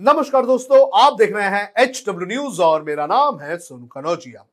नमस्कार दोस्तों, आप देख रहे हैं एच डब्ल्यू न्यूज़ और मेरा नाम है सोनू कनौजिया।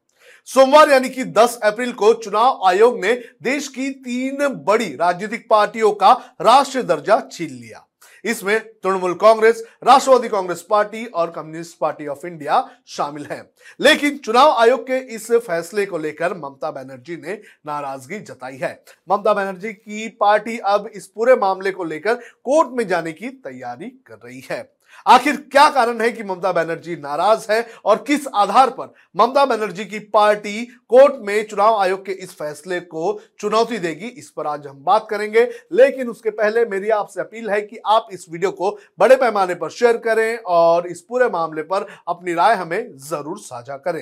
सोमवार यानी कि 10 अप्रैल को चुनाव आयोग ने देश की तीन बड़ी राजनीतिक पार्टियों का राष्ट्रीय दर्जा छीन लिया। इसमें Trinamool Congress, Rashtravadi Congress Party और कम्युनिस्ट पार्टी ऑफ़ इंडिया शामिल हैं। लेकिन चुनाव आयोग के इस फैसले को लेकर ममता बनर्जी ने नाराज़गी जताई है। ममता बनर्जी की पार्टी अब इस पूरे मामले को लेकर कोर्ट में जाने की तैयारी कर रही है। आखिर क्या कारण है कि ममता बनर्जी नाराज़ है और किस आधार पर ममता बनर्जी की पार्टी कोर्ट में चुनाव आयोग के इस फैसले को चुनौती देगी, इस पर आज हम बात करेंगे। लेकिन उसके पहले मेरी आपसे अपील है कि आप इस वीडियो को बड़े पैमाने पर शेयर करें और इस पूरे मामले पर अपनी राय हमें ज़रूर साझा करें।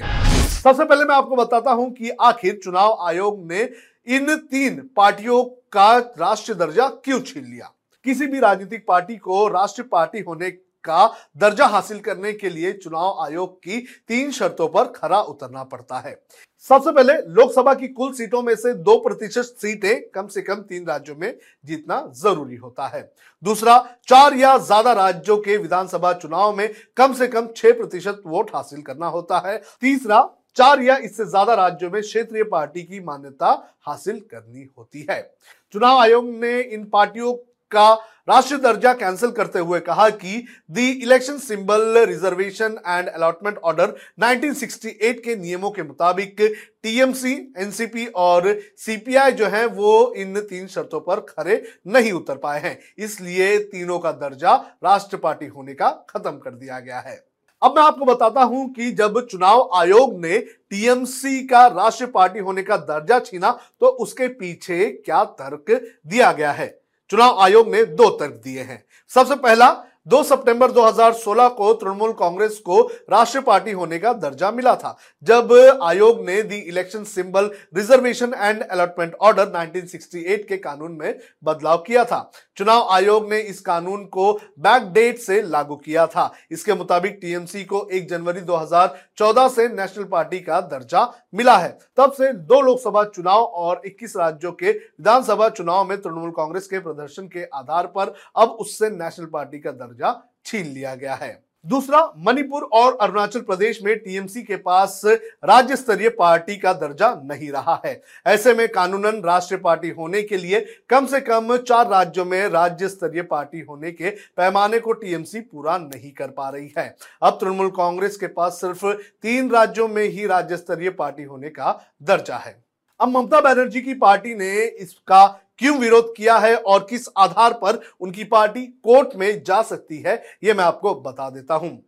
सबसे पहले मैं आपको बताता हूँ कि आखिर चुनाव आयोग ने इन तीन पार्टियों का राष्ट्रीय दर्जा क्यों छीन लिया? किसी भी राजनीतिक पार्टी को राष्ट्रीय पार्टी होने का दर्जा हासिल करने के लिए चुनाव आयोग की तीन शर्तों पर खरा उतरना पड़ता है। सबसे पहले लोकसभा की कुल सीटों में से दो प्रतिशत सीटें कम से कम तीन राज्यों में जीतना ज़रूरी होता है। दूसरा, चार या ज़्यादा राज्यों के विधानसभा चुनाव में कम से कम छह प्रतिशत वोट हासिल करना होता है। तीसरा, चार या इससे ज़्यादा राज्यों में क्षेत्रीय पार्टी की मान्यता हासिल करनी होती है। चुनाव आयोग ने इन पार्टियों का राष्ट्रीय दर्जा कैंसिल करते हुए कहा कि the election symbol reservation and allotment order 1968 के नियमों के मुताबिक टीएमसी एनसीपी और सीपीआई जो है वो इन तीन शर्तों पर खरे नहीं उतर पाए हैं। इसलिए तीनों का दर्जा राष्ट्र पार्टी होने का खत्म कर दिया गया है। अब मैं आपको बताता हूँ कि जब चुनाव आयोग ने टीएमसी का राष्ट्रीय पार्टी होने का दर्जा छीना तो उसके पीछे क्या तर्क दिया गया है। चुनाव आयोग ने दो तर्क दिए हैं। सबसे पहला 2 सितंबर 2016 को तृणमूल कांग्रेस को राष्ट्रीय पार्टी होने का दर्जा मिला था, जब आयोग ने the election symbol reservation and allotment order 1968 के कानून में बदलाव किया था। चुनाव आयोग ने इस कानून को बैक डेट से लागू किया था। इसके मुताबिक टीएमसी को 1 जनवरी 2014 से नेशनल पार्टी का दर्जा मिला है। तब से दो लोकसभा चुनाव और 21 राज्यों के विधानसभा चुनाव में तृणमूल कांग्रेस के प्रदर्शन के आधार पर अब उससे नेशनल पार्टी का दर्जा दर्जा छीन लिया गया है। दूसरा, मणिपुर और अरुणाचल प्रदेश में टीएमसी के पास राज्य स्तरीय पार्टी का दर्जा नहीं रहा है। ऐसे में कानूनन राष्ट्रीय पार्टी होने के लिए कम से कम चार राज्यों में राज्य स्तरीय पार्टी होने के पैमाने को टीएमसी पूरा नहीं कर पा रही है। अब तृणमूल कांग्रेस के पास सिर्फ़ तीन राज्यों में ही राज्य स्तरीय पार्टी होने का दर्जा है। अब ममता बनर्जी की पार्टी ने इसका क्यों विरोध किया है और किस आधार पर उनकी पार्टी कोर्ट में जा सकती है यह मैं आपको बता देता हूँ।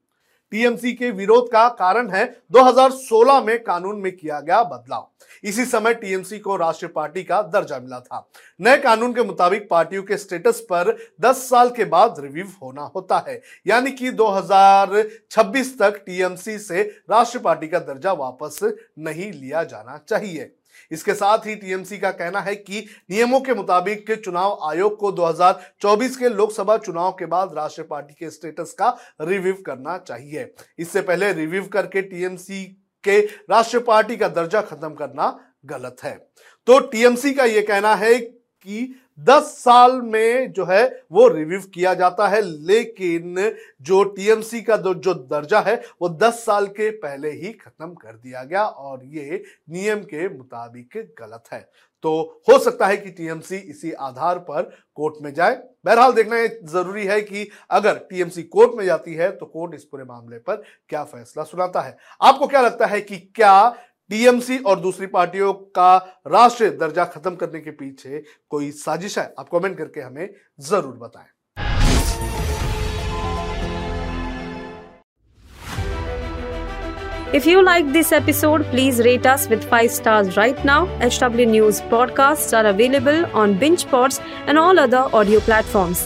टीएमसी के विरोध का कारण है 2016 में कानून में किया गया बदलाव। इसी समय टीएमसी को राष्ट्रीय पार्टी का दर्जा मिला था। नए कानून के मुताबिक पार्टियों के स्टेटस पर 10 साल के बाद रिव्यू होना होता है, यानी कि 2026 तक टीएमसी से राष्ट्रीय पार्टी का दर्जा वापस नहीं लिया जाना चाहिए। इसके साथ ही टीएमसी का कहना है कि नियमों के मुताबिक चुनाव आयोग को 2024 के लोकसभा चुनाव के बाद राष्ट्रीय पार्टी के स्टेटस का रिव्यू करना चाहिए। इससे पहले रिव्यू करके टीएमसी के राष्ट्रीय पार्टी का दर्जा खत्म करना गलत है। तो टीएमसी का यह कहना है कि दस साल में जो है वो रिव्यू किया जाता है, लेकिन जो टीएमसी का जो दर्जा है, वो दस साल के पहले ही खत्म कर दिया गया और ये नियम के मुताबिक गलत है। तो हो सकता है कि टीएमसी इसी आधार पर कोर्ट में जाए। बहरहाल देखना ज़रूरी है कि अगर टीएमसी कोर्ट में जाती है तो कोर्ट इस पूरे मामले पर क्या फैसला सुनाता है। आपको क्या लगता है कि क्या टीएमसी और दूसरी पार्टियों का राष्ट्रीय दर्जा खत्म करने के पीछे कोई साजिश है आप कमेंट करके हमें ज़रूर बताएँ If you like this episode, please rate us with 5 stars right now. HW News podcasts are available on BingePods and all other audio platforms.